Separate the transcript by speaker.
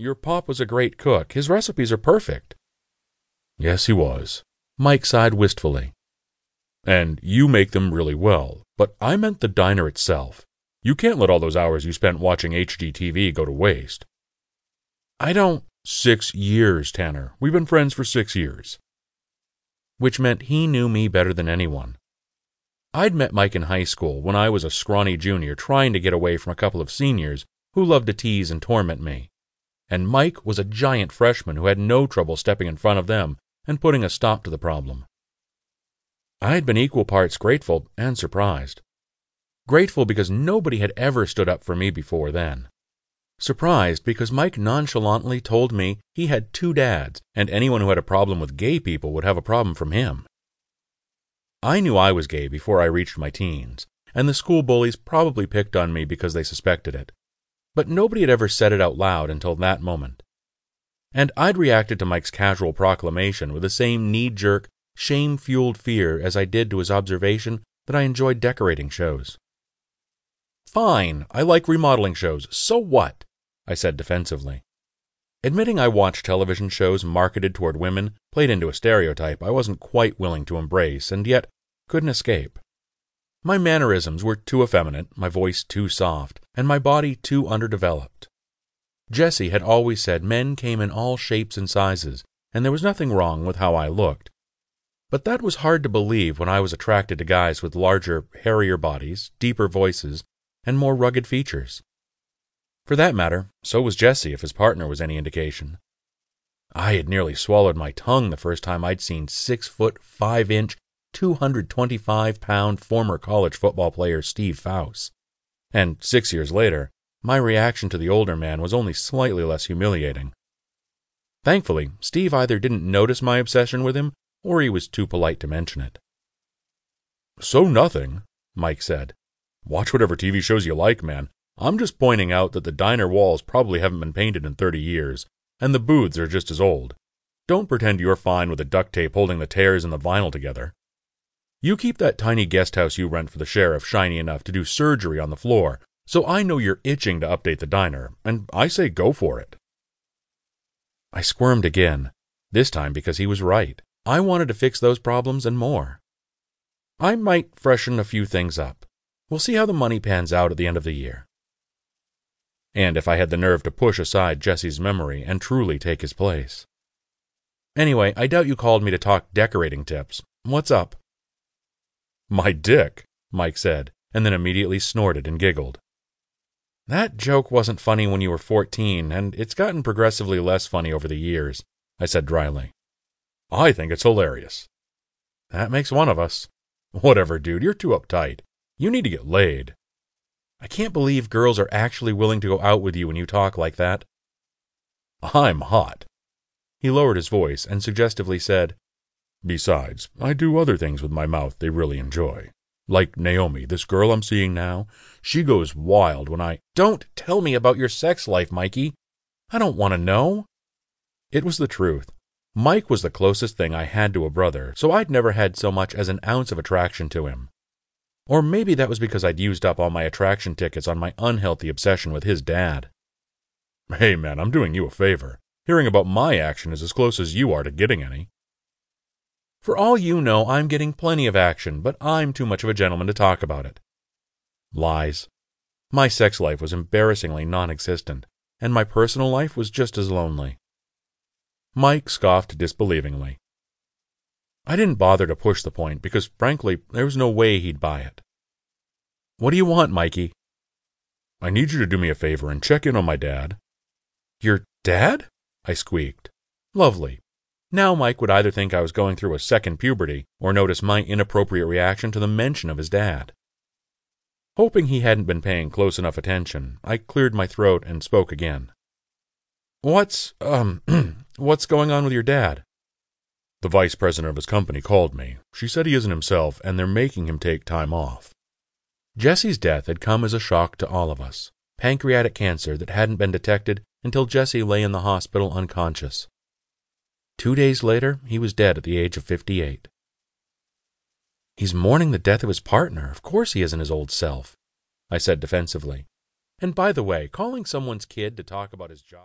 Speaker 1: Your pop was a great cook. His recipes are perfect.
Speaker 2: Yes, he was.
Speaker 1: Mike sighed wistfully.
Speaker 2: And you make them really well, but I meant the diner itself. You can't let all those hours you spent watching HGTV go to waste.
Speaker 1: I don't.
Speaker 2: Six years, Tanner. We've been friends for six years.
Speaker 1: Which meant he knew me better than anyone. I'd met Mike in high school when I was a scrawny junior trying to get away from a couple of seniors who loved to tease and torment me. And Mike was a giant freshman who had no trouble stepping in front of them and putting a stop to the problem. I had been equal parts grateful and surprised. Grateful because nobody had ever stood up for me before then. Surprised because Mike nonchalantly told me he had two dads, and anyone who had a problem with gay people would have a problem from him. I knew I was gay before I reached my teens, and the school bullies probably picked on me because they suspected it. But nobody had ever said it out loud until that moment. And I'd reacted to Mike's casual proclamation with the same knee jerk, shame fueled fear as I did to his observation that I enjoyed decorating shows. Fine, I like remodeling shows. So what? I said defensively. Admitting I watched television shows marketed toward women played into a stereotype I wasn't quite willing to embrace and yet couldn't escape. My mannerisms were too effeminate, my voice too soft, and my body too underdeveloped. Jesse had always said men came in all shapes and sizes, and there was nothing wrong with how I looked. But that was hard to believe when I was attracted to guys with larger, hairier bodies, deeper voices, and more rugged features. For that matter, so was Jesse if his partner was any indication. I had nearly swallowed my tongue the first time I'd seen six foot, five inch, 225 pound former college football player Steve Faus. And six years later, my reaction to the older man was only slightly less humiliating. Thankfully, Steve either didn't notice my obsession with him or he was too polite to mention it.
Speaker 2: So nothing, Mike said. Watch whatever TV shows you like, man. I'm just pointing out that the diner walls probably haven't been painted in 30 years, and the booths are just as old. Don't pretend you're fine with the duct tape holding the tears and the vinyl together. You keep that tiny guest house you rent for the sheriff shiny enough to do surgery on the floor, so I know you're itching to update the diner, and I say go for it.
Speaker 1: I squirmed again, this time because he was right. I wanted to fix those problems and more. I might freshen a few things up. We'll see how the money pans out at the end of the year. And if I had the nerve to push aside Jesse's memory and truly take his place. Anyway, I doubt you called me to talk decorating tips. What's up?
Speaker 2: My dick, Mike said, and then immediately snorted and giggled.
Speaker 1: That joke wasn't funny when you were 14, and it's gotten progressively less funny over the years, I said dryly.
Speaker 2: I think it's hilarious.
Speaker 1: That makes one of us.
Speaker 2: Whatever, dude, you're too uptight. You need to get laid.
Speaker 1: I can't believe girls are actually willing to go out with you when you talk like that.
Speaker 2: I'm hot.
Speaker 1: He lowered his voice and suggestively said,
Speaker 2: Besides, I do other things with my mouth they really enjoy. Like Naomi, this girl I'm seeing now, she goes wild when I.
Speaker 1: Don't tell me about your sex life, Mikey. I don't want to know. It was the truth. Mike was the closest thing I had to a brother, so I'd never had so much as an ounce of attraction to him. Or maybe that was because I'd used up all my attraction tickets on my unhealthy obsession with his dad.
Speaker 2: Hey, man, I'm doing you a favor. Hearing about my action is as close as you are to getting any.
Speaker 1: For all you know, I'm getting plenty of action, but I'm too much of a gentleman to talk about it. Lies. My sex life was embarrassingly non existent, and my personal life was just as lonely. Mike scoffed disbelievingly. I didn't bother to push the point because, frankly, there was no way he'd buy it. What do you want, Mikey?
Speaker 2: I need you to do me a favor and check in on my dad.
Speaker 1: Your dad? I squeaked. Lovely. Now Mike would either think I was going through a second puberty or notice my inappropriate reaction to the mention of his dad. Hoping he hadn't been paying close enough attention, I cleared my throat and spoke again. What's, um, what's going on with your dad?
Speaker 2: The vice president of his company called me. She said he isn't himself and they're making him take time off.
Speaker 1: Jesse's death had come as a shock to all of us. Pancreatic cancer that hadn't been detected until Jesse lay in the hospital unconscious. Two days later, he was dead at the age of 58. He's mourning the death of his partner. Of course he isn't his old self, I said defensively. And by the way, calling someone's kid to talk about his job.